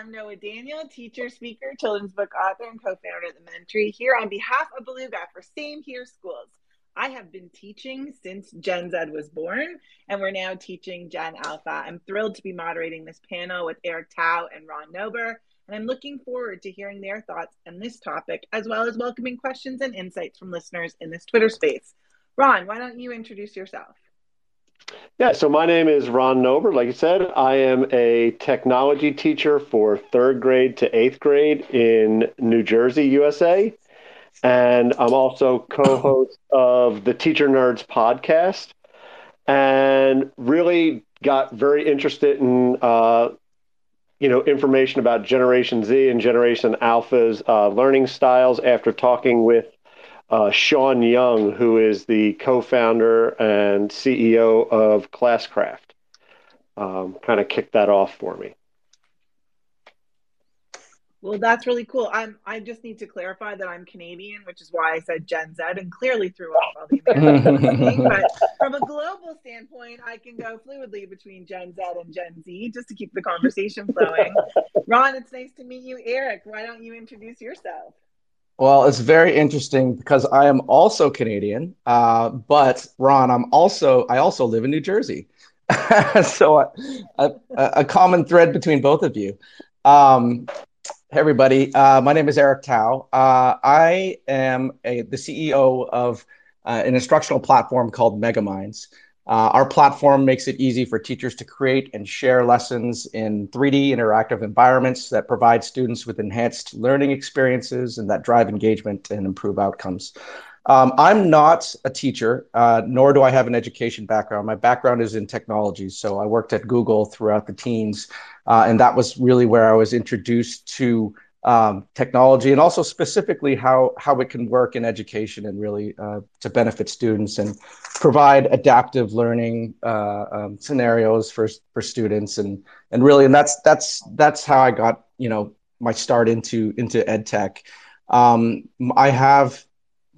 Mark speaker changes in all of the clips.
Speaker 1: I'm Noa Daniel, teacher, speaker, children's book author, and co founder of The Mentoree, here on behalf of Belouga for Same Here Schools. I have been teaching since Gen Z was born, and we're now teaching Gen Alpha. I'm thrilled to be moderating this panel with Eric Tao and Ron Nober, and I'm looking forward to hearing their thoughts on this topic, as well as welcoming questions and insights from listeners in this Twitter space. Ron, why don't you introduce yourself?
Speaker 2: Yeah, so my name is Ron Nober. Like you said, I am a technology teacher for third grade to eighth grade in New Jersey, USA. And I'm also co host of the Teachernerdz podcast and really got very interested in uh, you know information about Generation Z and Generation Alpha's uh, learning styles after talking with uh, Shawn Young, who is the co-founder and CEO of Classcraft. Um, kind of kicked that off for me.
Speaker 1: Well, that's really cool. I'm. I just need to clarify that I'm Canadian, which is why I said Gen Z, and clearly threw off all the American But from a global standpoint, I can go fluidly between Gen Z and Gen Z just to keep the conversation flowing. Ron, it's nice to meet you. Eric, why don't you introduce yourself?
Speaker 3: Well, it's very interesting because I am also Canadian, uh, but Ron, I'm also I also live in New Jersey, so a, a, a, common thread between both of you. Um, Hey everybody, uh, my name is Eric Tao. Uh, I am a, the CEO of uh, an instructional platform called Megaminds. Uh, our platform makes it easy for teachers to create and share lessons in 3D interactive environments that provide students with enhanced learning experiences and that drive engagement and improve outcomes. Um, I'm not a teacher, uh, nor do I have an education background. My background is in technology. So I worked at Google throughout the teens uh, and that was really where I was introduced to um, technology and also specifically how, how it can work in education and really uh, to benefit students and provide adaptive learning uh, um, scenarios for, for students. And, and really, and that's, that's, that's how I got, you know, my start into, into ed tech. Um, I have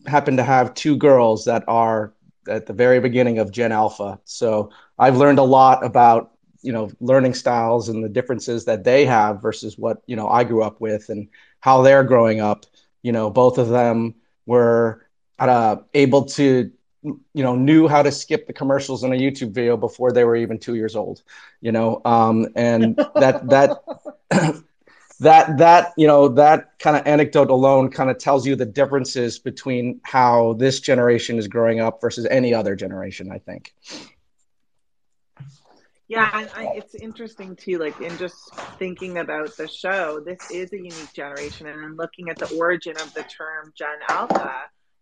Speaker 3: happened to have two girls that are at the very beginning of Gen Alpha. So I've learned a lot about you know learning styles and the differences that they have versus what you know I grew up with and how they're growing up. You know, both of them were uh, able to you know knew how to skip the commercials in a YouTube video before they were even two years old. You know, um, and that that. that that you know that kind of anecdote alone kind of tells you the differences between how this generation is growing up versus any other generation i think
Speaker 1: yeah, and I, it's interesting too. Like in just thinking about the show, this is a unique generation, and looking at the origin of the term Gen Alpha,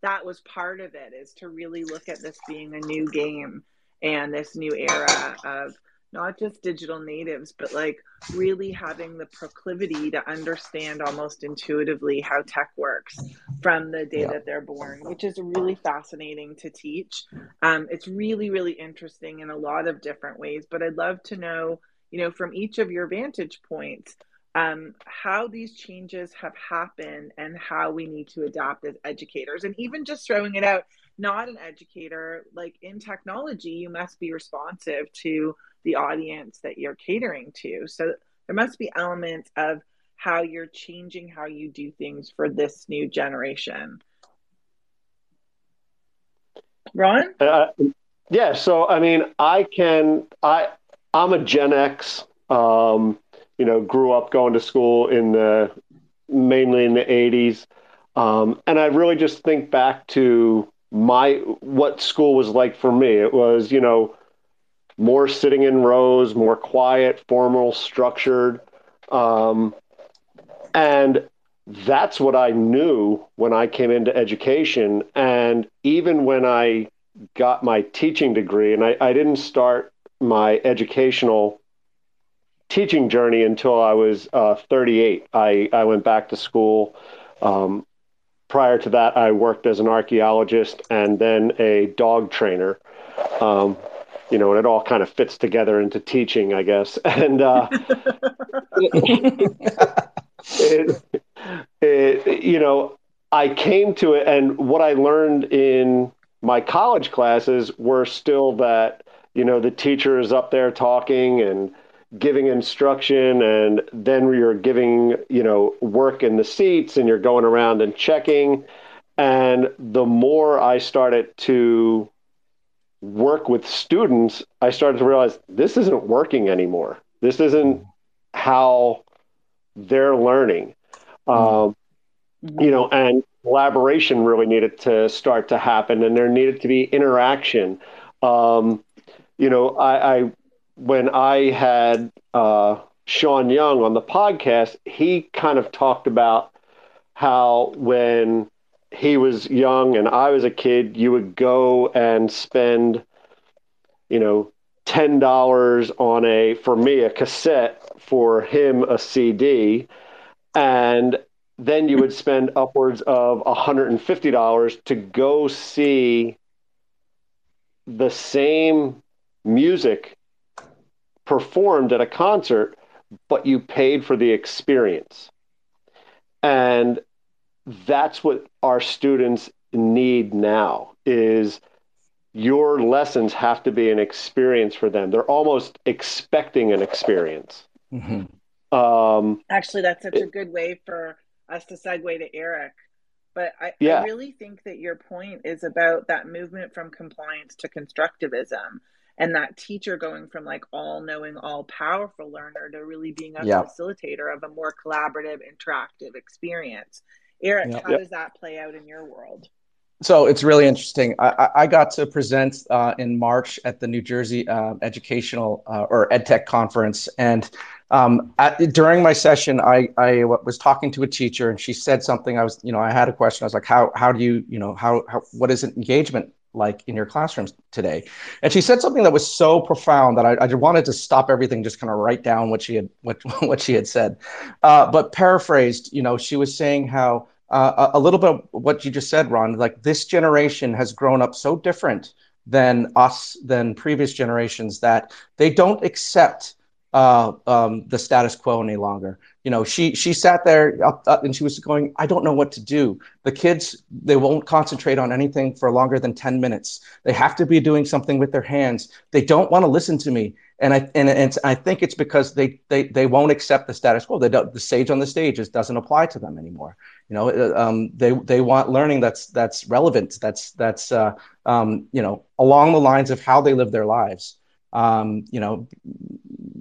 Speaker 1: that was part of it. Is to really look at this being a new game and this new era of not just digital natives, but like really having the proclivity to understand almost intuitively how tech works from the day yeah. that they're born, which is really fascinating to teach. Um, it's really, really interesting in a lot of different ways. But I'd love to know, you know, from each of your vantage points, um, how these changes have happened and how we need to adapt as educators. And even just throwing it out, not an educator, like in technology, you must be responsive to the audience that you're catering to. So there must be elements of how you're changing how you do things for this new generation. Ron?
Speaker 2: Uh, yeah, so I mean, I can I I'm a Gen X. Um, you know, grew up going to school in the mainly in the 80s. Um, and I really just think back to my what school was like for me. It was, you know, more sitting in rows, more quiet, formal, structured. Um, and that's what I knew when I came into education. And even when I got my teaching degree, and I, I didn't start my educational teaching journey until I was uh, 38. I, I went back to school. Um, prior to that, I worked as an archaeologist and then a dog trainer. Um, you know, and it all kind of fits together into teaching, I guess. And uh, it, it, you know, I came to it, and what I learned in my college classes were still that you know the teacher is up there talking, and giving instruction and then you're giving you know work in the seats and you're going around and checking and the more i started to work with students i started to realize this isn't working anymore. This isn't how they're learning. Um, you know and collaboration really needed to start to happen and there needed to be interaction. Um, you know I, I when I had uh, Shawn Young on the podcast, he kind of talked about how when he was young and I was a kid, you would go and spend, you know, ten dollars on a for me a cassette, for him a CD, and then you would spend upwards of $150 to go see the same music performed at a concert, but you paid for the experience. And that's what our students need now is your lessons have to be an experience for them. They're almost expecting an experience.
Speaker 1: Mm-hmm. Um, Actually, that's such a good way for us to segue to Eric. But I, yeah. I really think that your point is about that movement from compliance to constructivism and that teacher going from like all knowing all powerful learner to really being a yeah. facilitator of a more collaborative interactive experience eric yeah. how does that play out in your world
Speaker 3: so it's really interesting. I, I got to present uh, in March at the New Jersey uh, Educational uh, or EdTech conference, and um, at, during my session, I, I was talking to a teacher, and she said something. I was, you know, I had a question. I was like, "How how do you, you know, how, how what is engagement like in your classrooms today. And she said something that was so profound that i, I wanted to stop everything just kind of write down what she had what, what she had said. Uh, but paraphrased you know she was saying how uh, a little bit of what you just said ron like this generation has grown up so different than us than previous generations that they don't accept uh, um, the status quo any longer. You know, she she sat there up, up, and she was going, I don't know what to do. The kids they won't concentrate on anything for longer than ten minutes. They have to be doing something with their hands. They don't want to listen to me, and I and, and I think it's because they they they won't accept the status quo. They don't, the sage on the stage just doesn't apply to them anymore. You know, uh, um, they they want learning that's that's relevant. That's that's uh, um, you know along the lines of how they live their lives. Um, you know,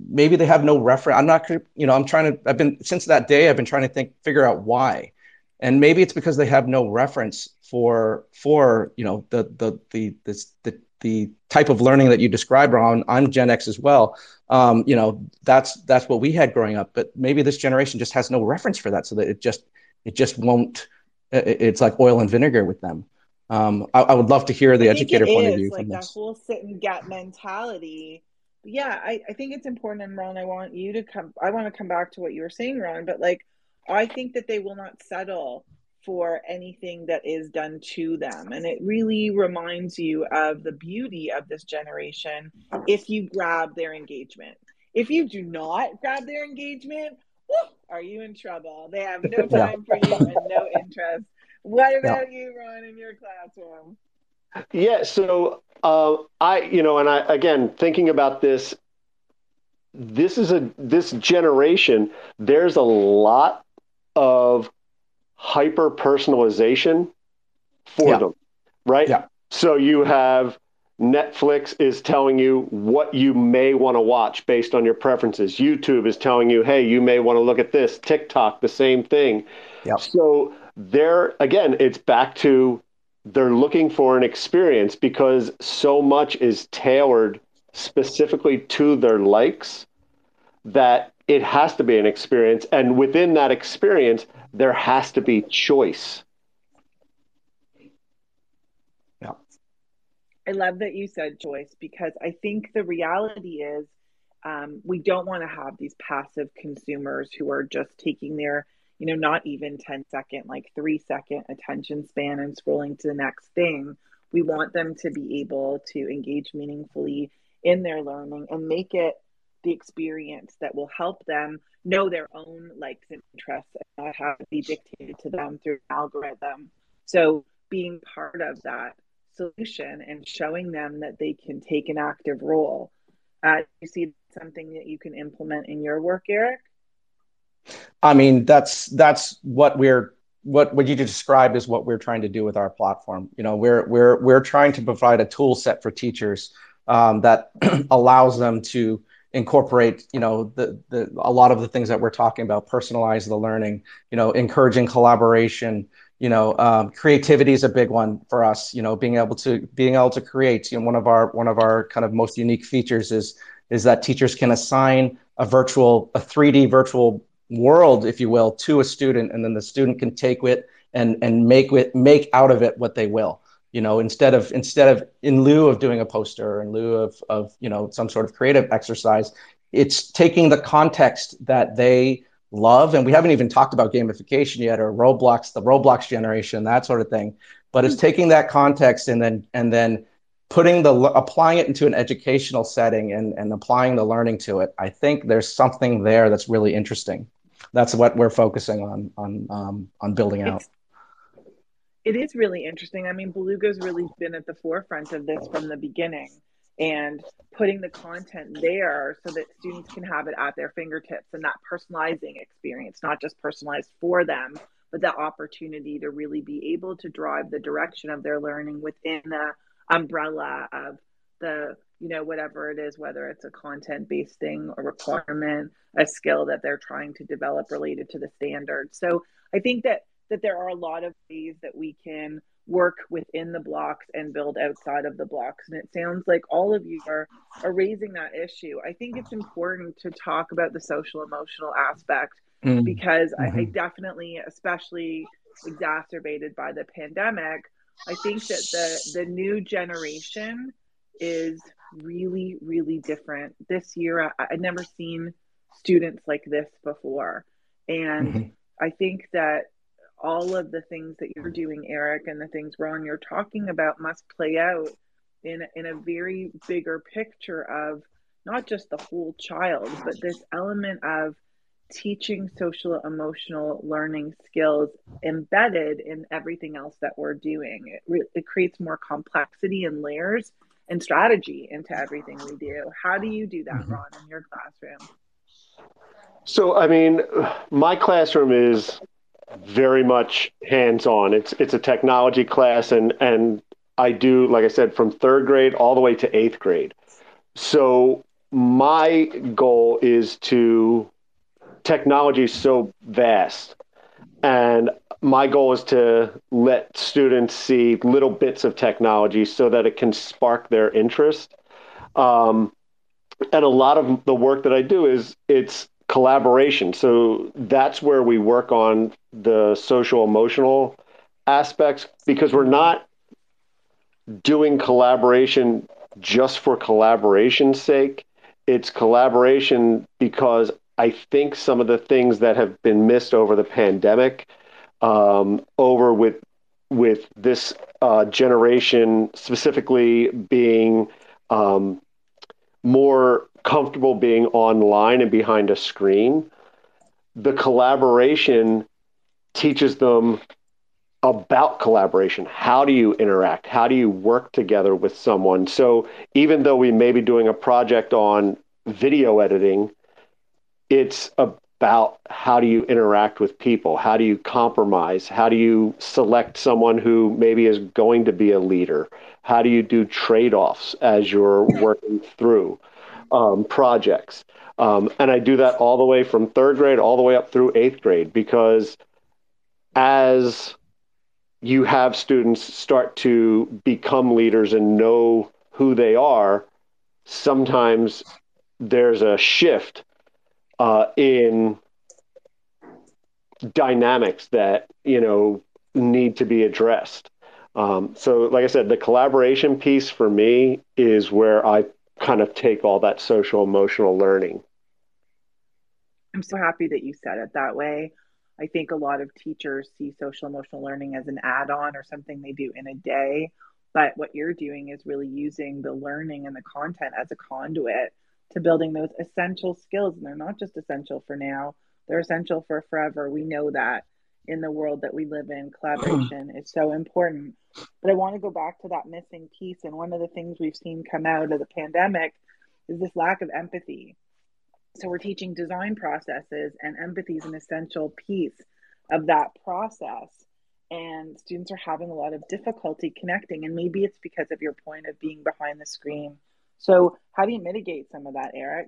Speaker 3: maybe they have no reference. I'm not, you know, I'm trying to, I've been, since that day, I've been trying to think, figure out why. And maybe it's because they have no reference for, for, you know, the, the, the, the, the type of learning that you described on I'm Gen X as well. Um, you know, that's, that's what we had growing up, but maybe this generation just has no reference for that. So that it just, it just won't, it's like oil and vinegar with them. Um, I, I, would love to hear the educator point is, of view.
Speaker 1: Like that whole sit and get mentality yeah, I, I think it's important, and Ron, I want you to come. I want to come back to what you were saying, Ron. But like, I think that they will not settle for anything that is done to them, and it really reminds you of the beauty of this generation if you grab their engagement. If you do not grab their engagement, are you in trouble? They have no time for you and no interest. What about yeah. you, Ron, in your classroom?
Speaker 2: Yeah, so uh, I, you know, and I again thinking about this, this is a this generation. There's a lot of hyper personalization for yeah. them, right?
Speaker 3: Yeah.
Speaker 2: So you have Netflix is telling you what you may want to watch based on your preferences. YouTube is telling you, hey, you may want to look at this. TikTok, the same thing.
Speaker 3: Yep.
Speaker 2: So there again, it's back to they're looking for an experience because so much is tailored specifically to their likes that it has to be an experience. And within that experience there has to be choice.
Speaker 3: Yeah.
Speaker 1: I love that you said choice because i think the reality is um, we don't want to have these passive consumers who are just taking their you know, not even 10 second, like three second attention span and scrolling to the next thing. We want them to be able to engage meaningfully in their learning and make it the experience that will help them know their own likes and interests and not have be dictated to them through an algorithm. So being part of that solution and showing them that they can take an active role. Uh, you see something that you can implement in your work, Eric?
Speaker 3: I mean, that's that's what we're what what you described is what we're trying to do with our platform. You know, we're we're we're trying to provide a tool set for teachers um, that allows them to incorporate you know the, the a lot of the things that we're talking about personalize the learning you know encouraging collaboration you know um, creativity is a big one for us you know being able to being able to create you know one of our one of our kind of most unique features is is that teachers can assign a virtual a 3d virtual world if you will to a student and then the student can take it and and make it make out of it what they will you know instead of instead of in lieu of doing a poster or in lieu of of you know some sort of creative exercise it's taking the context that they love and we haven't even talked about gamification yet or roblox the roblox generation that sort of thing but it's hmm. taking that context and then and then putting the applying it into an educational setting and and applying the learning to it. I think there's something there that's really interesting that's what we're focusing on on um, on building out
Speaker 1: it's, it is really interesting. I mean, Belouga's really been at the forefront of this from the beginning and putting the content there so that students can have it at their fingertips and that personalizing experience, not just personalized for them, but the opportunity to really be able to drive the direction of their learning within the umbrella of the you know whatever it is whether it's a content based thing a requirement a skill that they're trying to develop related to the standard so i think that that there are a lot of ways that we can work within the blocks and build outside of the blocks. And it sounds like all of you are, are raising that issue. I think it's important to talk about the social emotional aspect mm. because mm-hmm. I, I mm-hmm. definitely, especially exacerbated by the pandemic, I think that the the new generation is really, really different. This year, I, I've never seen students like this before. And mm-hmm. I think that all of the things that you're doing, Eric, and the things Ron you're talking about must play out in in a very bigger picture of not just the whole child, but this element of teaching social emotional learning skills embedded in everything else that we're doing. It, re- it creates more complexity and layers and strategy into everything we do. How do you do that, mm-hmm. Ron, in your classroom?
Speaker 2: So, I mean, my classroom is very much hands on. It's it's a technology class, and and I do like I said from third grade all the way to eighth grade. So my goal is to technology is so vast, and my goal is to let students see little bits of technology so that it can spark their interest. Um, and a lot of the work that I do is it's collaboration. So that's where we work on the social emotional aspects because we're not doing collaboration just for collaboration's sake. It's collaboration because I think some of the things that have been missed over the pandemic, um, over with with this uh, generation specifically being um, more comfortable being online and behind a screen, the collaboration teaches them about collaboration. How do you interact? How do you work together with someone? So even though we may be doing a project on video editing, it's about how do you interact with people? How do you compromise? How do you select someone who maybe is going to be a leader? How do you do trade offs as you're working through? um, projects. Um, and I do that all the way from third grade all the way up through eighth grade because as you have students start to become leaders and know who they are, sometimes there's a shift uh, in dynamics that you know need to be addressed. Um, so, like I said, the collaboration piece for me is where I kind of take all that social emotional learning.
Speaker 1: I'm so happy that you said it that way. I think a lot of teachers see social emotional learning as an add on or something they do in a day. But what you're doing is really using the learning and the content as a conduit to building those essential skills. And they're not just essential for now, they're essential for forever. We know that in the world that we live in, collaboration is so important. But I want to go back to that missing piece. And one of the things we've seen come out of the pandemic is this lack of empathy. So we're teaching design processes, and empathy is an essential piece of that process. And students are having a lot of difficulty connecting, and maybe it's because of your point of being behind the screen. So, how do you mitigate some of that, Eric?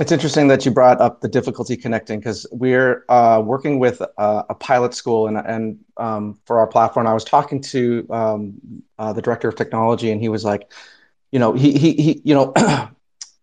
Speaker 3: It's interesting that you brought up the difficulty connecting because we're uh, working with uh, a pilot school, and, and um, for our platform, I was talking to um, uh, the director of technology, and he was like, you know, he he, he you know.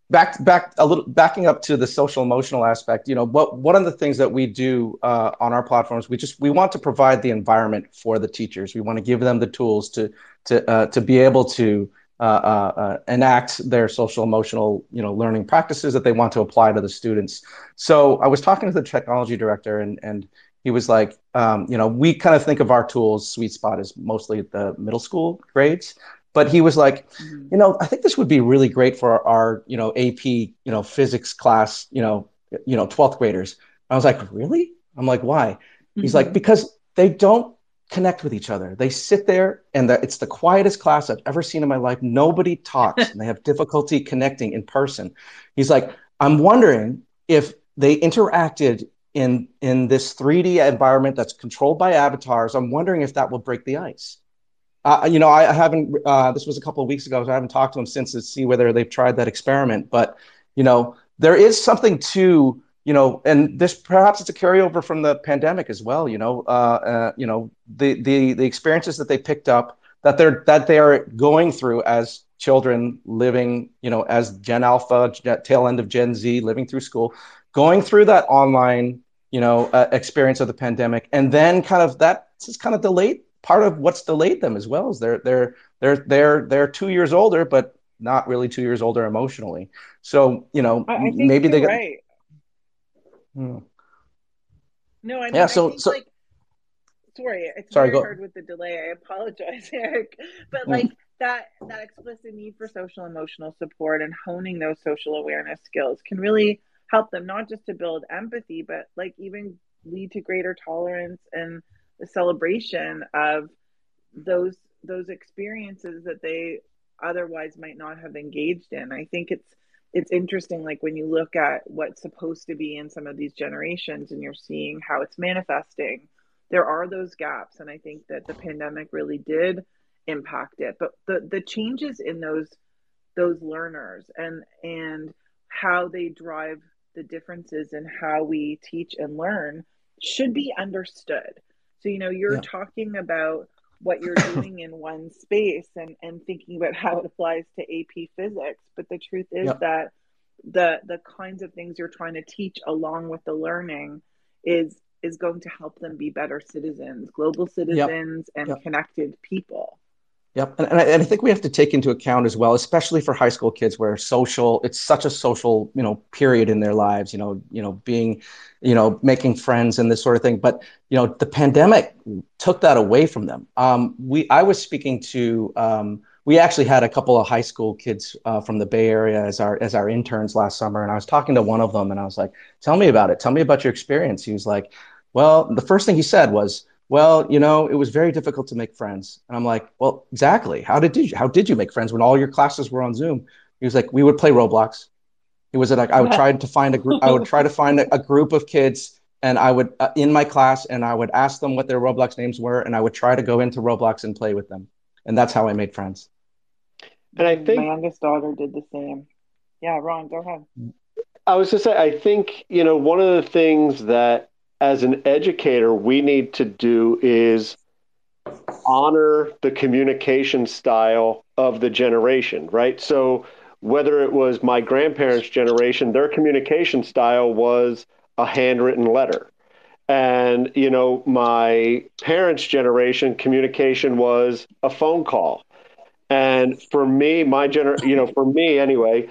Speaker 3: back back a little backing up to the social emotional aspect you know what one of the things that we do uh, on our platforms we just we want to provide the environment for the teachers we want to give them the tools to to uh, to be able to uh, uh, uh, enact their social emotional you know learning practices that they want to apply to the students. So I was talking to the technology director and and he was like, um, you know, we kind of think of our tools sweet spot is mostly the middle school grades, but he was like, mm-hmm. you know, I think this would be really great for our, our, you know AP you know physics class, you know, you know 12th graders. I was like, really? I'm like, why? Mm-hmm. He's like, mm-hmm. because they don't connect with each other. They sit there and the, it's the quietest class I've ever seen in my life. Nobody talks and they have difficulty connecting in person. He's like, I'm wondering if they interacted in in this 3D environment that's controlled by avatars. I'm wondering if that will break the ice. Uh, you know, I, I haven't. Uh, this was a couple of weeks ago, so I haven't talked to them since to see whether they've tried that experiment. But you know, there is something to you know, and this perhaps it's a carryover from the pandemic as well. You know, uh, uh, you know the the the experiences that they picked up that they're that they are going through as children living, you know, as Gen Alpha, tail end of Gen Z, living through school, going through that online, you know, uh, experience of the pandemic, and then kind of that is just kind of delayed. Part of what's delayed them as well is they're they're they're they're they're two years older, but not really two years older emotionally. So you know, maybe they.
Speaker 1: Right. Hmm. No, I mean, yeah. So, so like, sorry, it's sorry, go. hard with the delay. I apologize, Eric, but hmm. like that that explicit need for social emotional support and honing those social awareness skills can really help them not just to build empathy, but like even lead to greater tolerance and the celebration of those those experiences that they otherwise might not have engaged in. I think it's it's interesting like when you look at what's supposed to be in some of these generations and you're seeing how it's manifesting there are those gaps and i think that the pandemic really did impact it but the the changes in those those learners and and how they drive the differences in how we teach and learn should be understood so you know you're yeah. talking about what you're doing in one space and and thinking about how it applies to AP physics but the truth is yep. that the the kinds of things you're trying to teach along with the learning is is going to help them be better citizens global citizens yep. and yep. connected people
Speaker 3: Yep, and, and I, and, I, think we have to take into account as well, especially for high school kids, where social it's such a social you know period in their lives. You know, you know, being, you know, making friends and this sort of thing. But you know, the pandemic took that away from them. Um, we I was speaking to. Um, we actually had a couple of high school kids uh, from the Bay Area as our as our interns last summer, and I was talking to one of them, and I was like, "Tell me about it. Tell me about your experience." He was like, "Well, the first thing he said was." Well, you know, it was very difficult to make friends. And I'm like, well, exactly. How did you, how did you make friends when all your classes were on Zoom? He was like, we would play Roblox. It was like, I would try to find a group, I would try to find a, a group of kids and I would, uh, in my class, and I would ask them what their Roblox names were. And I would try to go into Roblox and play with them. And that's how I made friends.
Speaker 1: And I think my youngest daughter did the same. Yeah, Ron, go ahead.
Speaker 2: I was just say, I think, you know, one of the things that as an educator we need to do is honor the communication style of the generation, right? So whether it was my grandparents' generation, their communication style was a handwritten letter. And, you know, my parents' generation, communication was a phone call. And for me, my gener, you know, for me anyway,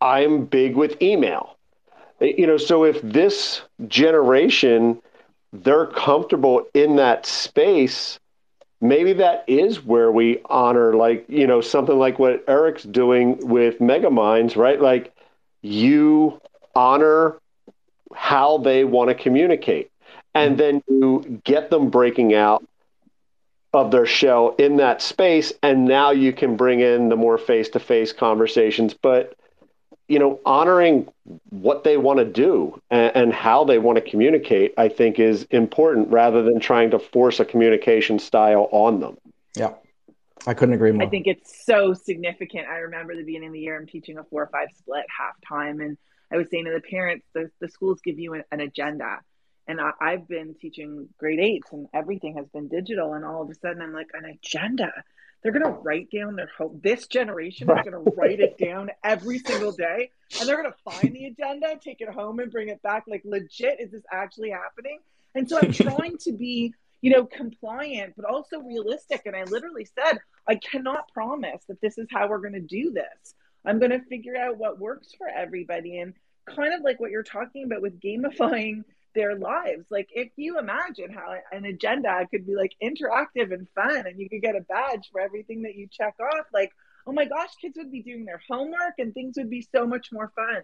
Speaker 2: I'm big with email you know so if this generation they're comfortable in that space maybe that is where we honor like you know something like what eric's doing with megaminds right? Like you honor how they want to communicate and mm-hmm. then you get them breaking out of their shell in that space and now you can bring in the more face-to-face conversations. But you know honoring what they want to do and, and how they want to communicate i think is important rather than trying to force a communication style on them
Speaker 3: yeah I couldn't agree more.
Speaker 1: I think it's so significant. I remember the beginning of the year, I'm teaching a four or five split half time, and I was saying to the parents, the, the schools give you an, an agenda. And I, I've been teaching grade eights, and everything has been digital. And all of a sudden, I'm like, an agenda. They're going to write down their hope. This generation is going to write it down every single day, and they're going to find the agenda, take it home, and bring it back. Like, legit, is this actually happening? And so I'm trying to be you know, compliant, but also realistic. And I literally said, I cannot promise that this is how we're going to do this. I'm going to figure out what works for everybody. And kind of like what you're talking about with gamifying their lives. Like, if you imagine how an agenda could be like interactive and fun, and you could get a badge for everything that you check off, like, oh my gosh, kids would be doing their homework and things would be so much more fun.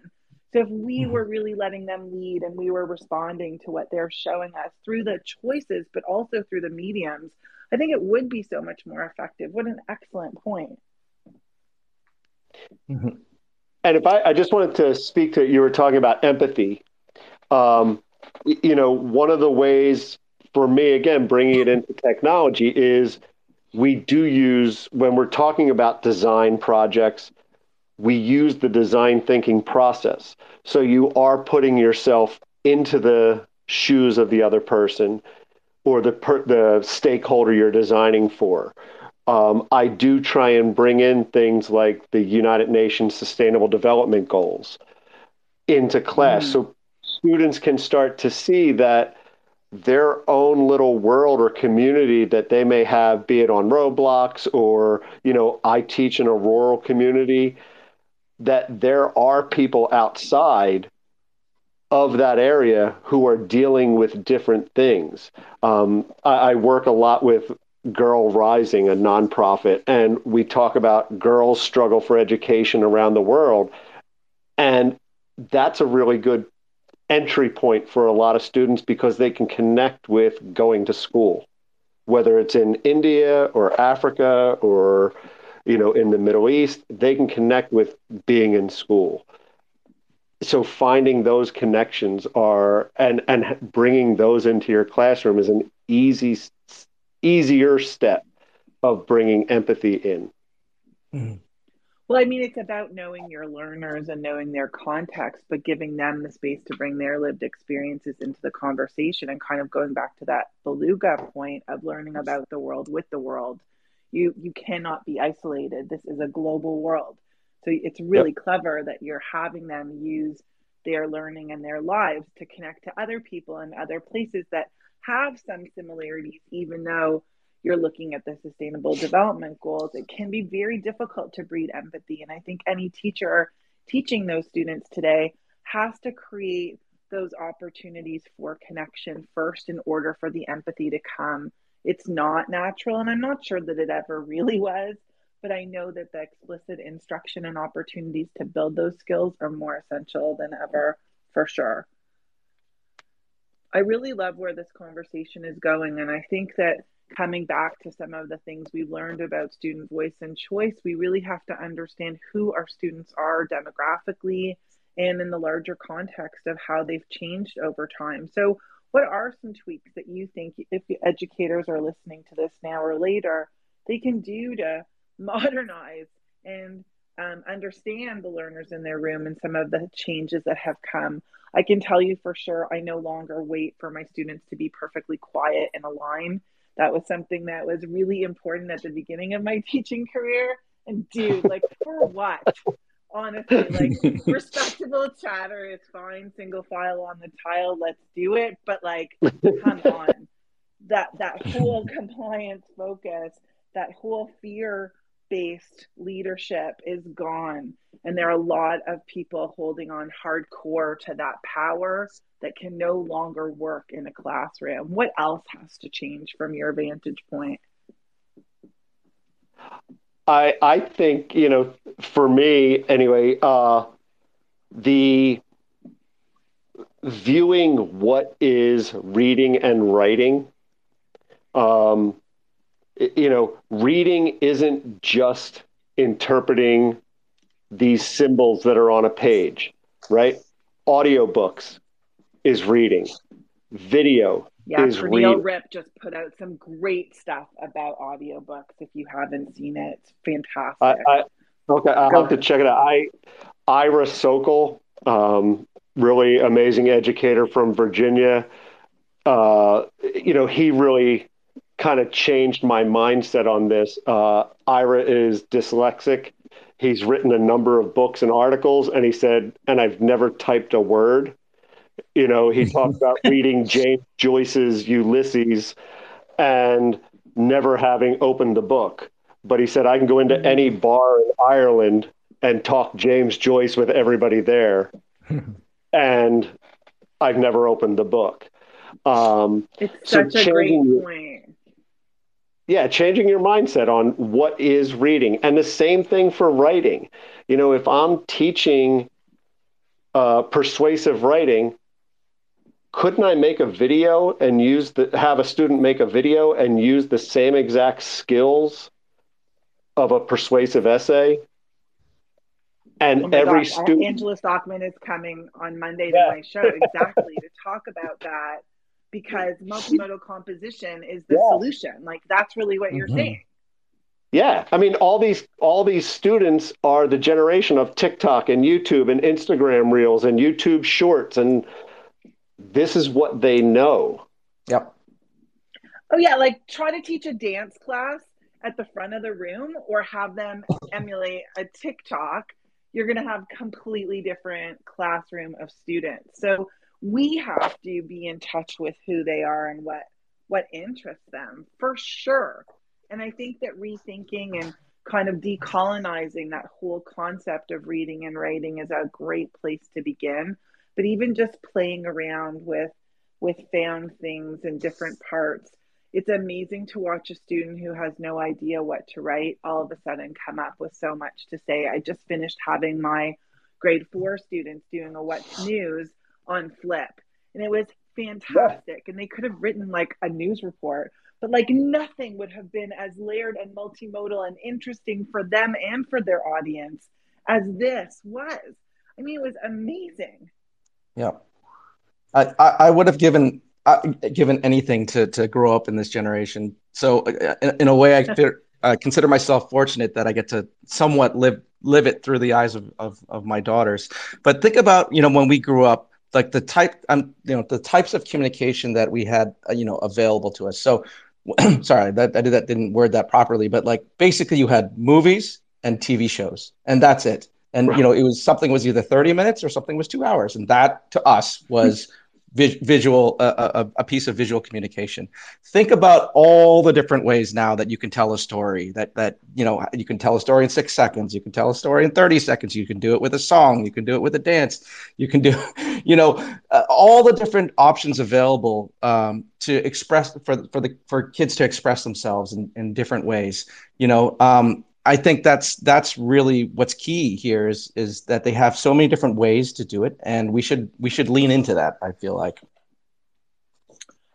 Speaker 1: So if we mm-hmm. were really letting them lead and we were responding to what they're showing us through the choices, but also through the mediums, I think it would be so much more effective. What an excellent point.
Speaker 2: Mm-hmm. And if I, I just wanted to speak to you were talking about empathy. Um, you know, one of the ways for me, again, bringing it into technology is we do use when we're talking about design projects we use the design thinking process. So you are putting yourself into the shoes of the other person or the per, the stakeholder you're designing for. Um, I do try and bring in things like the United Nations Sustainable Development Goals into class, mm. so students can start to see that their own little world or community that they may have, be it on Roblox or you know, I teach in a rural community that there are people outside of that area who are dealing with different things. Um, I, I, work a lot with Girl Rising, a nonprofit, and we talk about girls' struggle for education around the world. And that's a really good entry point for a lot of students because they can connect with going to school, whether it's in India or Africa or you know, in the Middle East, they can connect with being in school. So finding those connections are and and bringing those into your classroom is an easy easier step of bringing empathy in.
Speaker 1: Mm-hmm. Well, I mean, it's about knowing your learners and knowing their context, but giving them the space to bring their lived experiences into the conversation and kind of going back to that Belouga point of learning about the world with the world. You you cannot be isolated. This is a global world. So it's really yep. clever that you're having them use their learning and their lives to connect to other people and other places that have some similarities even though you're looking at the sustainable development goals it can be very difficult to breed empathy. And i think any teacher teaching those students today has to create those opportunities for connection first in order for the empathy to come. It's not natural and i'm not sure that it ever really was but i know that the explicit instruction and opportunities to build those skills are more essential than ever for sure. I really love where this conversation is going and i think that coming back to some of the things we've learned about student voice and choice we really have to understand who our students are demographically and in the larger context of how they've changed over time. So what are some tweaks that you think if educators are listening to this now or later they can do to modernize and um, understand the learners in their room and some of the changes that have come? I can tell you for sure i no longer wait for my students to be perfectly quiet in a line that was something that was really important at the beginning of my teaching career. And dude like for what? Honestly like respectable chatter is fine. Single file on the tile let's do it. But like come on. That that whole compliance focus that whole fear based leadership is gone. And there are a lot of people holding on hardcore to that power that can no longer work in a classroom. What else has to change from your vantage point?
Speaker 2: I I think you know for me anyway uh, the viewing what is reading and writing um, you know, reading isn't just interpreting these symbols that are on a page, right? Audiobooks is reading. Video
Speaker 1: yeah,
Speaker 2: is
Speaker 1: Pernille
Speaker 2: reading.
Speaker 1: Ripp just put out some great stuff about audiobooks. If you haven't seen it, it's fantastic.
Speaker 2: I, I okay, I'll
Speaker 1: Go
Speaker 2: have to check it out. I Ira Socol, um, really amazing educator from Virginia. Uh, you know, he really kind of changed my mindset on this. Uh, Ira is dyslexic. He's written a number of books and articles, and he said, and I've never typed a word. You know, he talked about reading James Joyce's Ulysses and never having opened the book. But he said, I can go into any bar in Ireland and talk James Joyce with everybody there. and I've never opened the book. Um,
Speaker 1: It's
Speaker 2: So
Speaker 1: such a great
Speaker 2: changing-
Speaker 1: point.
Speaker 2: Yeah, changing your mindset on what is reading. And the same thing for writing. You know, if I'm teaching uh, persuasive writing, couldn't I make a video and use the have a student make a video and use the same exact skills of a persuasive essay? And
Speaker 1: Oh
Speaker 2: every
Speaker 1: gosh,
Speaker 2: student
Speaker 1: Angela Stockman is coming on Monday
Speaker 2: Yeah.
Speaker 1: to my show exactly to talk about that because multimodal composition is the
Speaker 2: Yeah.
Speaker 1: solution. Like that's really what you're
Speaker 3: Mhm.
Speaker 1: saying.
Speaker 2: Yeah, I mean, all these all these students are the generation of TikTok and YouTube and Instagram Reels and YouTube Shorts, and this is what they know.
Speaker 3: Yep.
Speaker 1: Oh yeah, like try to teach a dance class at the front of the room or have them emulate a TikTok. You're going to have completely different classroom of students. So we have to be in touch with who they are and what what interests them for sure. And I think that rethinking and kind of decolonizing that whole concept of reading and writing is a great place to begin. But even just playing around with with found things in different parts. It's amazing to watch a student who has no idea what to write all of a sudden come up with so much to say. I just finished having my grade four students doing a what's news on Flip, and it was fantastic. And they could have written like a news report, but like nothing would have been as layered and multimodal and interesting for them and for their audience as this was. I mean, it was amazing.
Speaker 3: Yeah. I, I, I would have given uh, given anything to to grow up in this generation. So uh, in, in a way, I feel, uh, consider myself fortunate that I get to somewhat live live it through the eyes of, of of my daughters. But think about you know when we grew up, like the type um you know the types of communication that we had uh, you know available to us. So sorry that I did that didn't word that properly, but like basically you had movies and TV shows, and that's it. And you know it was something was either thirty minutes or something was two hours, and that to us was visual a, a piece of visual communication. Think about all the different ways now that you can tell a story. That that you know you can tell a story in six seconds, you can tell a story in thirty seconds, you can do it with a song, you can do it with a dance, you can do you know uh, all the different options available um, to express for for the for kids to express themselves in, in different ways. You know. Um, I think that's that's really what's key here is is that they have so many different ways to do it, and we should we should lean into that. I feel like.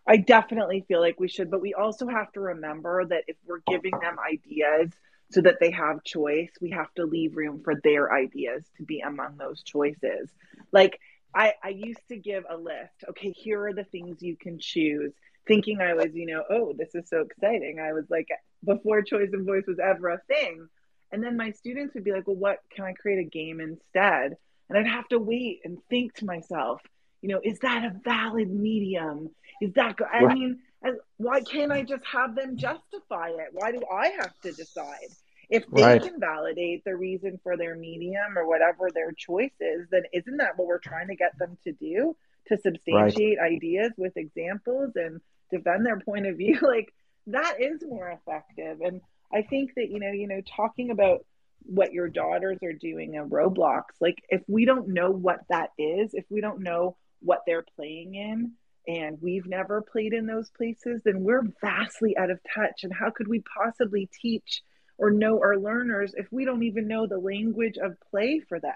Speaker 1: I definitely feel like we should, but we also have to remember that if we're giving them ideas so that they have choice, we have to leave room for their ideas to be among those choices. Like I, I used to give a list. Okay, here are the things you can choose. Thinking I was, you know, oh, this is so exciting. I was like, before choice and voice was ever a thing. And then my students would be like, well, what can I create a game instead? And I'd have to wait and think to myself, you know, is that a valid medium? Is that, go- I mean, as, why can't I just have them justify it? Why do I have to decide? If they
Speaker 3: Right.
Speaker 1: can validate the reason for their medium or whatever their choice is, then isn't that what we're trying to get them to do? To substantiate ideas with examples and defend their point of view? Like that is more effective. And I think that, you know, you know, talking about what your daughters are doing in Roblox, like if we don't know what that is, if we don't know what they're playing in, and we've never played in those places, then we're vastly out of touch. And how could we possibly teach or know our learners if we don't even know the language of play for them?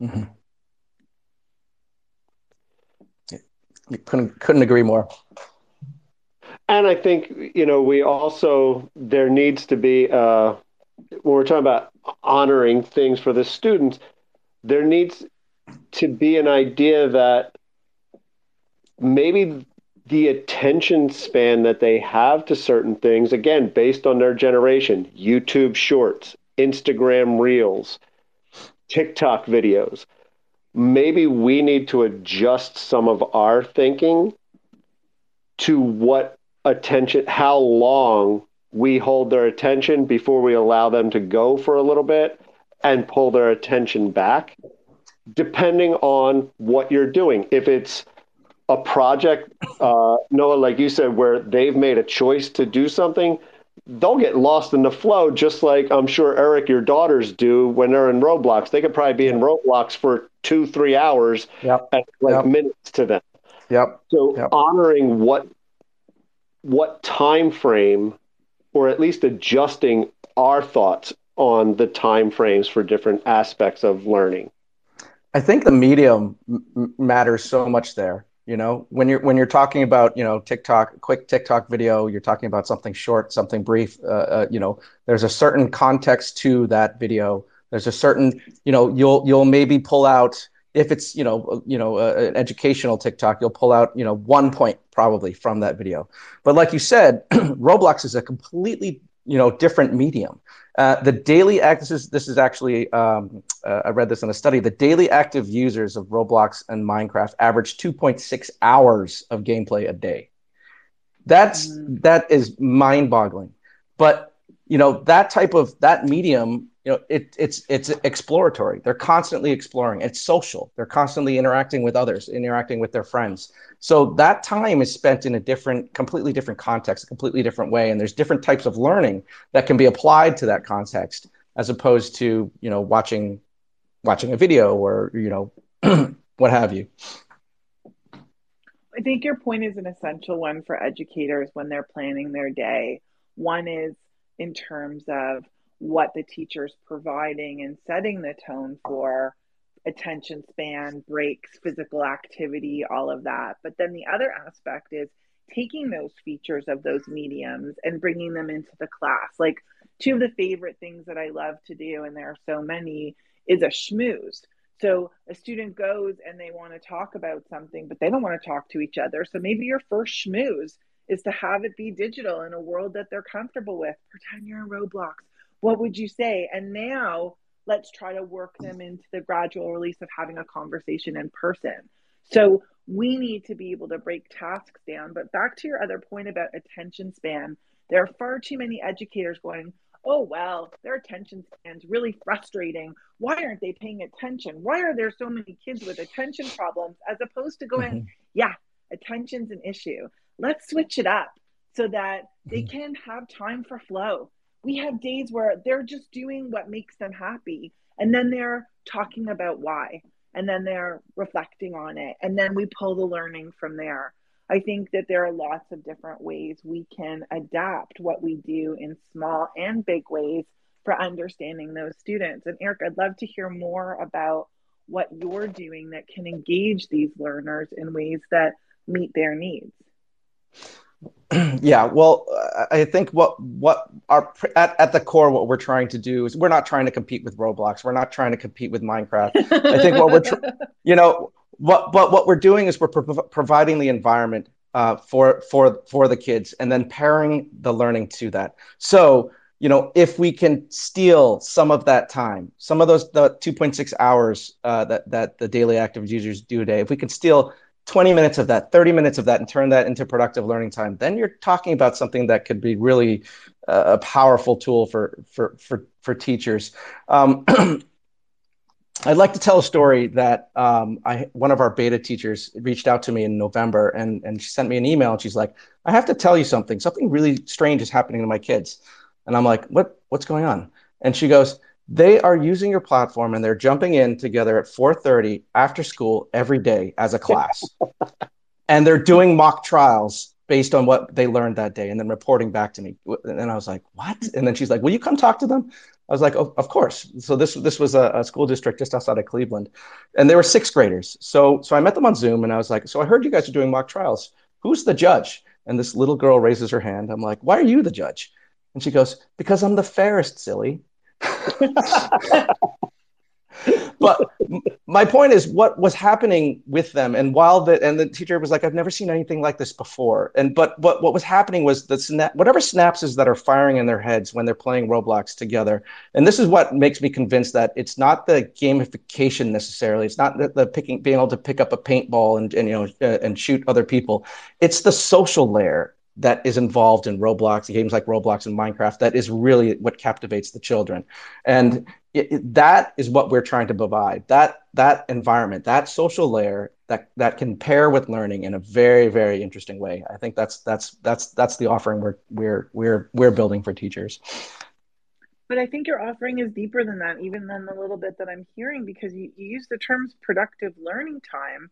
Speaker 3: mm-hmm. couldn't couldn't agree more.
Speaker 2: And I think you know we also there needs to be uh, when we're talking about honoring things for the students, there needs to be an idea that maybe the attention span that they have to certain things, again, based on their generation, YouTube shorts, Instagram reels, TikTok videos, maybe we need to adjust some of our thinking to what attention, how long we hold their attention before we allow them to go for a little bit and pull their attention back, depending on what you're doing. If it's a project, uh, Noa, like you said, where they've made a choice to do something, they'll get lost in the flow, just like I'm sure Eric, your daughters do when they're in Roblox. They could probably be in Roblox for two, three hours,
Speaker 3: yep.
Speaker 2: and like
Speaker 3: yep.
Speaker 2: minutes to them.
Speaker 3: Yep.
Speaker 2: So
Speaker 3: yep.
Speaker 2: honoring what what time frame, or at least adjusting our thoughts on the time frames for different aspects of learning.
Speaker 3: I think the medium m- matters so much there you know when you're when you're talking about you know tiktok quick tiktok video you're talking about something short something brief uh, uh, you know there's a certain context to that video there's a certain you know you'll you'll maybe pull out if it's you know you know uh, an educational tiktok you'll pull out you know one point probably from that video but like you said roblox is a completely you know different medium uh, the daily act this is this is actually um, uh, I read this in a study. The daily active users of Roblox and Minecraft average 2.6 hours of gameplay a day. That's mm. that is mind-boggling. But you know that type of that medium, you know, it, it's it's exploratory. They're constantly exploring. It's social. They're constantly interacting with others, interacting with their friends. So that time is spent in a different, completely different context, a completely different way. And there's different types of learning that can be applied to that context as opposed to, you know, watching watching a video or, you know, what have you.
Speaker 1: I think your point is an essential one for educators when they're planning their day. One is in terms of what the teacher's providing and setting the tone for attention span, breaks, physical activity, all of that. But then the other aspect is taking those features of those mediums and bringing them into the class. Like two of the favorite things that I love to do, and there are so many, is a schmooze. So a student goes and they want to talk about something, but they don't want to talk to each other. So maybe your first schmooze is to have it be digital in a world that they're comfortable with. Pretend you're in Roblox. What would you say? And now let's try to work them into the gradual release of having a conversation in person. So we need to be able to break tasks down. But back to your other point about attention span, there are far too many educators going, oh, well, their attention span's really frustrating. Why aren't they paying attention? Why are there so many kids with attention problems? As opposed to going, mm-hmm. yeah, attention's an issue. Let's switch it up so that they mm-hmm. can have time for flow we have days where they're just doing what makes them happy. And then they're talking about why. And then they're reflecting on it. And then we pull the learning from there. I think that there are lots of different ways we can adapt what we do in small and big ways for understanding those students. And eric i'd love to hear more about what you're doing that can engage these learners in ways that meet their needs
Speaker 3: yeah well i think what what our at, at the core what we're trying to do is we're not trying to compete with roblox. We're not trying to compete with minecraft. I think what we're tr- you know what but what we're doing is we're pro- providing the environment uh, for for for the kids and then pairing the learning to that. So you know if we can steal some of that time some of those the 2.6 hours uh, that that the daily active users do a day if we can steal 20 minutes of that 30 minutes of that and turn that into productive learning time then you're talking about something that could be really uh, a powerful tool for for for, for teachers um, I'd like to tell a story that um, I one of our beta teachers reached out to me in November and and she sent me an email and she's like, I have to tell you something. Something really strange is happening to my kids. And I'm like, what what's going on? And she goes, they are using your platform and they're jumping in together at 4.30 after school every day as a class. And they're doing mock trials based on what they learned that day and then reporting back to me. And i was like what? And then she's like will you come talk to them? I was like oh, of course. So this this was a, a, school district just outside of cleveland. And they were sixth graders. So so i met them on zoom and i was like so i heard you guys are doing mock trials. Who's the judge? And this little girl raises her hand. I'm like, why are you the judge? And she goes, because I'm the fairest, silly. but my point is what was happening with them and while the and the teacher was like i've never seen anything like this before. And but what what was happening was the snap whatever synapses that are firing in their heads when they're playing roblox together and this is what makes me convinced that it's not the gamification necessarily it's not the, the picking being able to pick up a paintball and, and you know uh, and shoot other people it's the social layer that is involved in Roblox, games like Roblox and Minecraft, that is really what captivates the children. And it, it, that is what we're trying to provide that that environment that social layer that that can pair with learning in a very very interesting way i think that's that's that's that's the offering we're we're we're we're building for teachers
Speaker 1: but i think your offering is deeper than that even than the little bit that i'm hearing because you, you use the terms productive learning time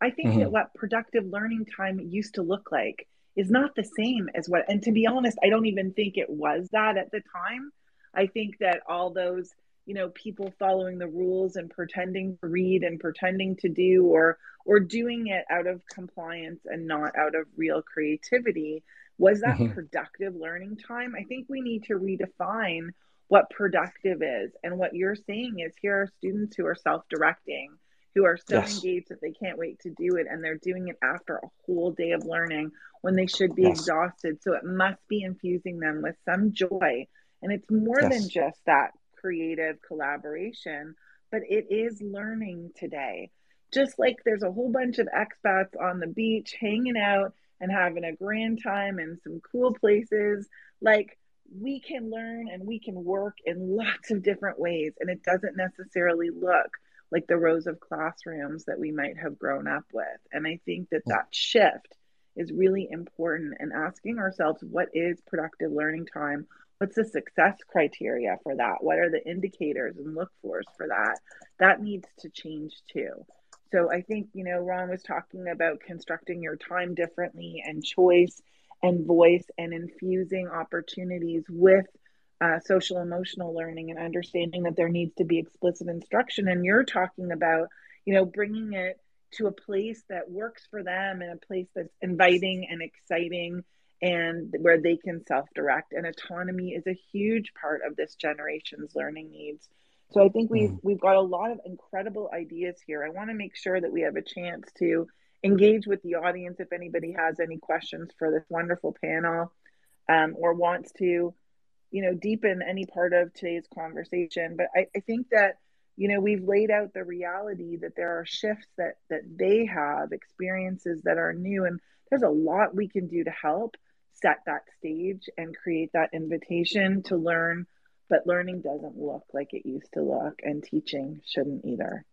Speaker 1: i think mm-hmm. that what productive learning time used to look like is not the same as what and to be honest i don't even think it was that at the time. I think that all those you know people following the rules and pretending to read and pretending to do or or doing it out of compliance and not out of real creativity was that mm-hmm. productive learning time? I think we need to redefine what productive is. And what you're saying is here are students who are self-directing who are so yes. engaged that they can't wait to do it and they're doing it after a whole day of learning when they should be yes. exhausted so it must be infusing them with some joy and it's more yes. than just that creative collaboration, but it is learning today. Just like there's a whole bunch of expats on the beach hanging out and having a grand time in some cool places, like we can learn and we can work in lots of different ways. And it doesn't necessarily look like the rows of classrooms that we might have grown up with. And I think that that shift is really important and asking ourselves what is productive learning time? what's the success criteria for that what are the indicators and look fors for that that needs to change too so i think you know ron was talking about constructing your time differently and choice and voice and infusing opportunities with uh, social emotional learning and understanding that there needs to be explicit instruction and you're talking about you know bringing it to a place that works for them and a place that's inviting and exciting and where they can self direct. And autonomy is a huge part of this generation's learning needs. So I think we've mm. we've got a lot of incredible ideas here. I want to make sure that we have a chance to engage with the audience if anybody has any questions for this wonderful panel um, or wants to, you know, deepen any part of today's conversation. But I, I think that you know we've laid out the reality that there are shifts that that they have experiences that are new and there's a lot we can do to help set that stage and create that invitation to learn but learning doesn't look like it used to look and teaching shouldn't either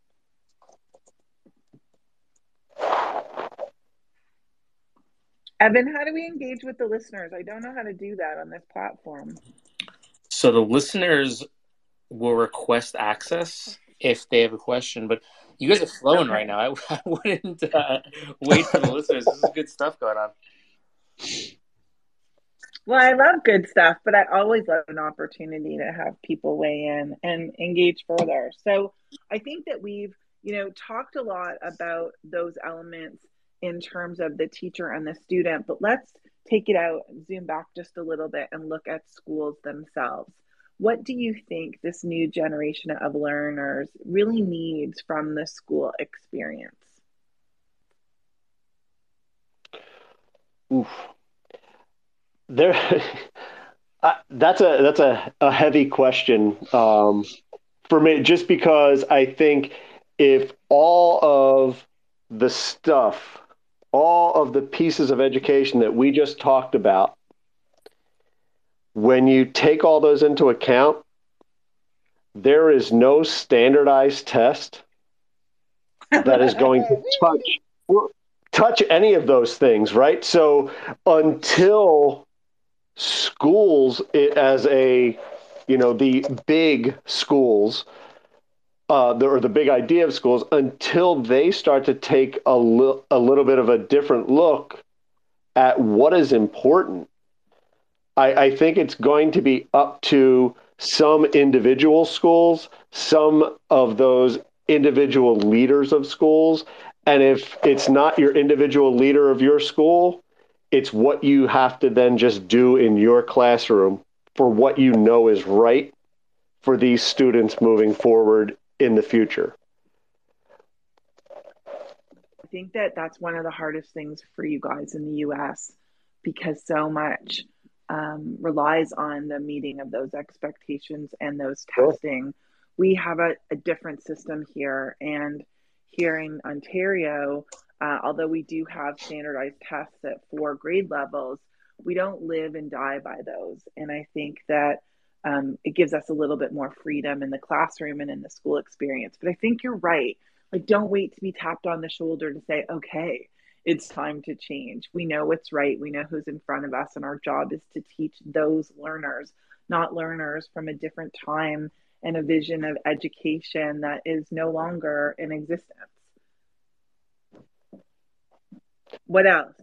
Speaker 1: evan how do we engage with the listeners? I don't know how to do that on this platform.
Speaker 4: So the listeners will request access if they have a question but you guys are flowing right now. I, I wouldn't uh, wait for the listeners. This is good stuff going on.
Speaker 1: Well, I love good stuff, but I always love an opportunity to have people weigh in and engage further. So I think that we've, you know, talked a lot about those elements in terms of the teacher and the student, but let's take it out, zoom back just a little bit and look at schools themselves. What do you think this new generation of learners really needs from the school experience?
Speaker 2: Oof there that's a that's a, a heavy question um, for me just because i think if all of the stuff all of the pieces of education that we just talked about when you take all those into account there is no standardized test that is going to touch touch any of those things right? So until schools as a you know the big schools uh, the, or the big idea of schools until they start to take a, li- a little bit of a different look at what is important. I, I think it's going to be up to some individual schools some of those individual leaders of schools. And if it's not your individual leader of your school It's what you have to then just do in your classroom for what you know is right for these students moving forward in the future.
Speaker 1: I think that that's one of the hardest things for you guys in the US because so much um, relies on the meeting of those expectations and those testing. We have a, a different system here, and here in Ontario, uh, although we do have standardized tests at four grade levels, we don't live and die by those. And I think that um, it gives us a little bit more freedom in the classroom and in the school experience. But I think you're right. Like, don't wait to be tapped on the shoulder to say, okay, it's time to change. We know what's right. We know who's in front of us. And our job is to teach those learners, not learners from a different time and a vision of education that is no longer in existence. What else?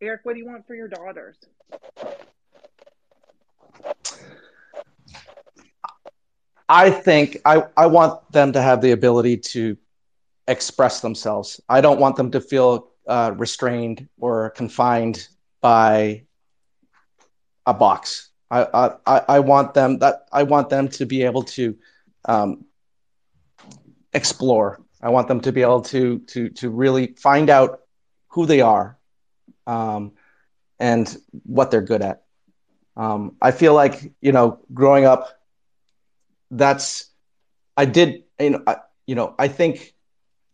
Speaker 1: Eric, what do you want for your daughters?
Speaker 3: I think I, I want them to have the ability to express themselves. I don't want them to feel uh, restrained or confined by a box. I, I, I want them that I want them to be able to um, explore. I want them to be able to to to really find out who they are um, and what they're good at. Um, I feel like you know, growing up, that's I did you know I, you know I think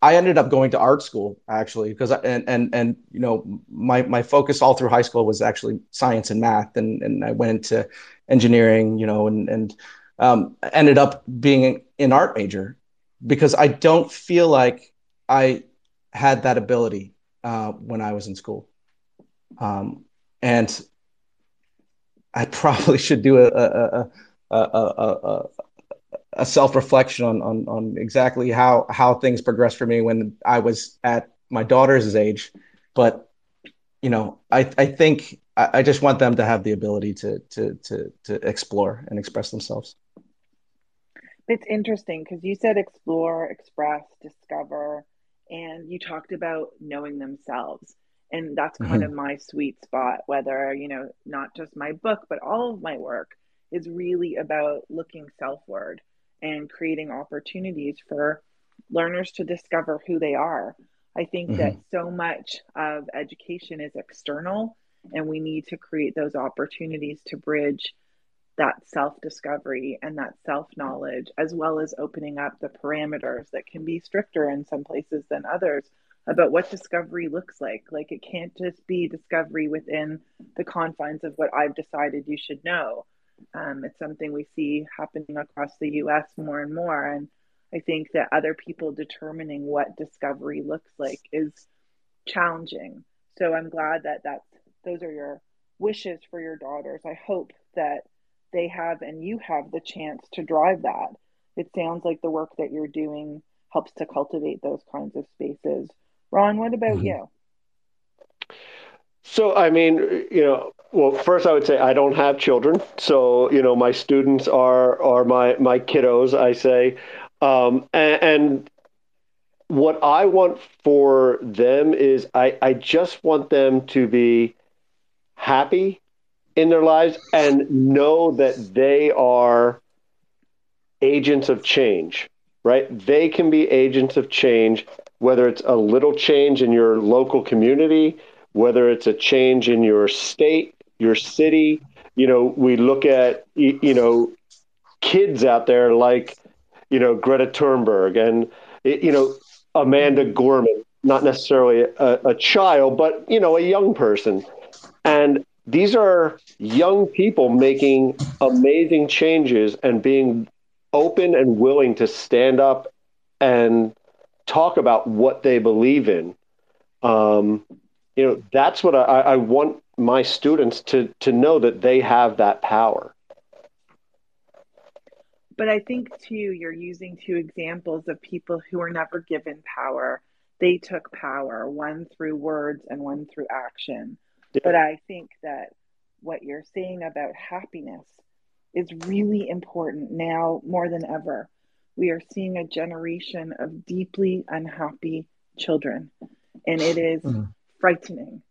Speaker 3: I ended up going to art school actually because I, and and and you know my my focus all through high school was actually science and math and and I went into engineering you know and and um, ended up being an art major because I don't feel like I had that ability uh, when I was in school. Um, and I probably should do a, a a a, a, a, self reflection on, on on exactly how how things progressed for me when I was at my daughter's age. But you know, I I think I, I just want them to have the ability to to to to explore and express themselves.
Speaker 1: It's interesting because you said explore, express, discover, and you talked about knowing themselves. And that's kind mm-hmm. of my sweet spot, whether, you know, not just my book, but all of my work is really about looking selfward and creating opportunities for learners to discover who they are. I think mm-hmm. that so much of education is external, and we need to create those opportunities to bridge that self discovery and that self knowledge, as well as opening up the parameters that can be stricter in some places than others about what discovery looks like. Like it can't just be discovery within the confines of what I've decided you should know. Um, it's something we see happening across the US more and more. And I think that other people determining what discovery looks like is challenging. So I'm glad that that's, those are your wishes for your daughters. I hope that they have and you have the chance to drive that. It sounds like the work that you're doing helps to cultivate those kinds of spaces. Ron, what about mm-hmm. you?
Speaker 2: So, I mean, you know, well, first I would say I don't have children, so you know my students are are my my kiddos. I say, um, and, and what I want for them is I I just want them to be happy in their lives and know that they are agents of change. Right? They can be agents of change, whether it's a little change in your local community, whether it's a change in your state your city. You know, we look at you know kids out there like you know Greta Thunberg and you know Amanda Gorman, not necessarily a, a child, but you know a young person, and these are young people making amazing changes and being open and willing to stand up and talk about what they believe in. Um, you know, that's what I, I want my students to to know that they have that power.
Speaker 1: But i think too you're using two examples of people who were never given power. They took power one through words and one through action. Yeah. but i think that what you're saying about happiness is really important now more than ever. We are seeing a generation of deeply unhappy children and it is mm-hmm. frightening.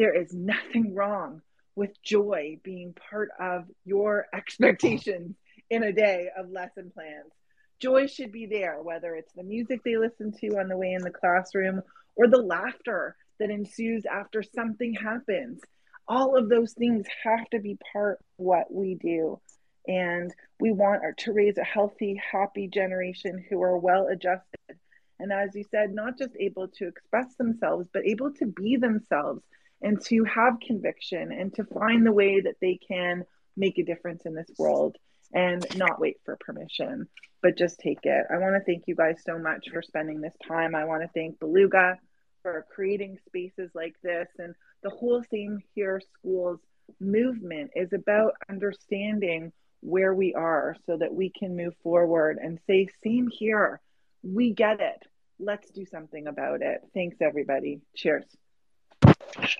Speaker 1: There is nothing wrong with joy being part of your expectations in a day of lesson plans. Joy should be there, whether it's the music they listen to on the way in the classroom or the laughter that ensues after something happens. All of those things have to be part of what we do. And we want to raise a healthy, happy generation who are well adjusted. And as you said, not just able to express themselves, but able to be themselves and to have conviction and to find the way that they can make a difference in this world and not wait for permission, but just take it. I want to thank you guys so much for spending this time. I want to thank Belouga for creating spaces like this and the whole Same Here Schools movement is about understanding where we are so that we can move forward and say, Same here. We get it. Let's do something about it. Thanks, everybody. Cheers.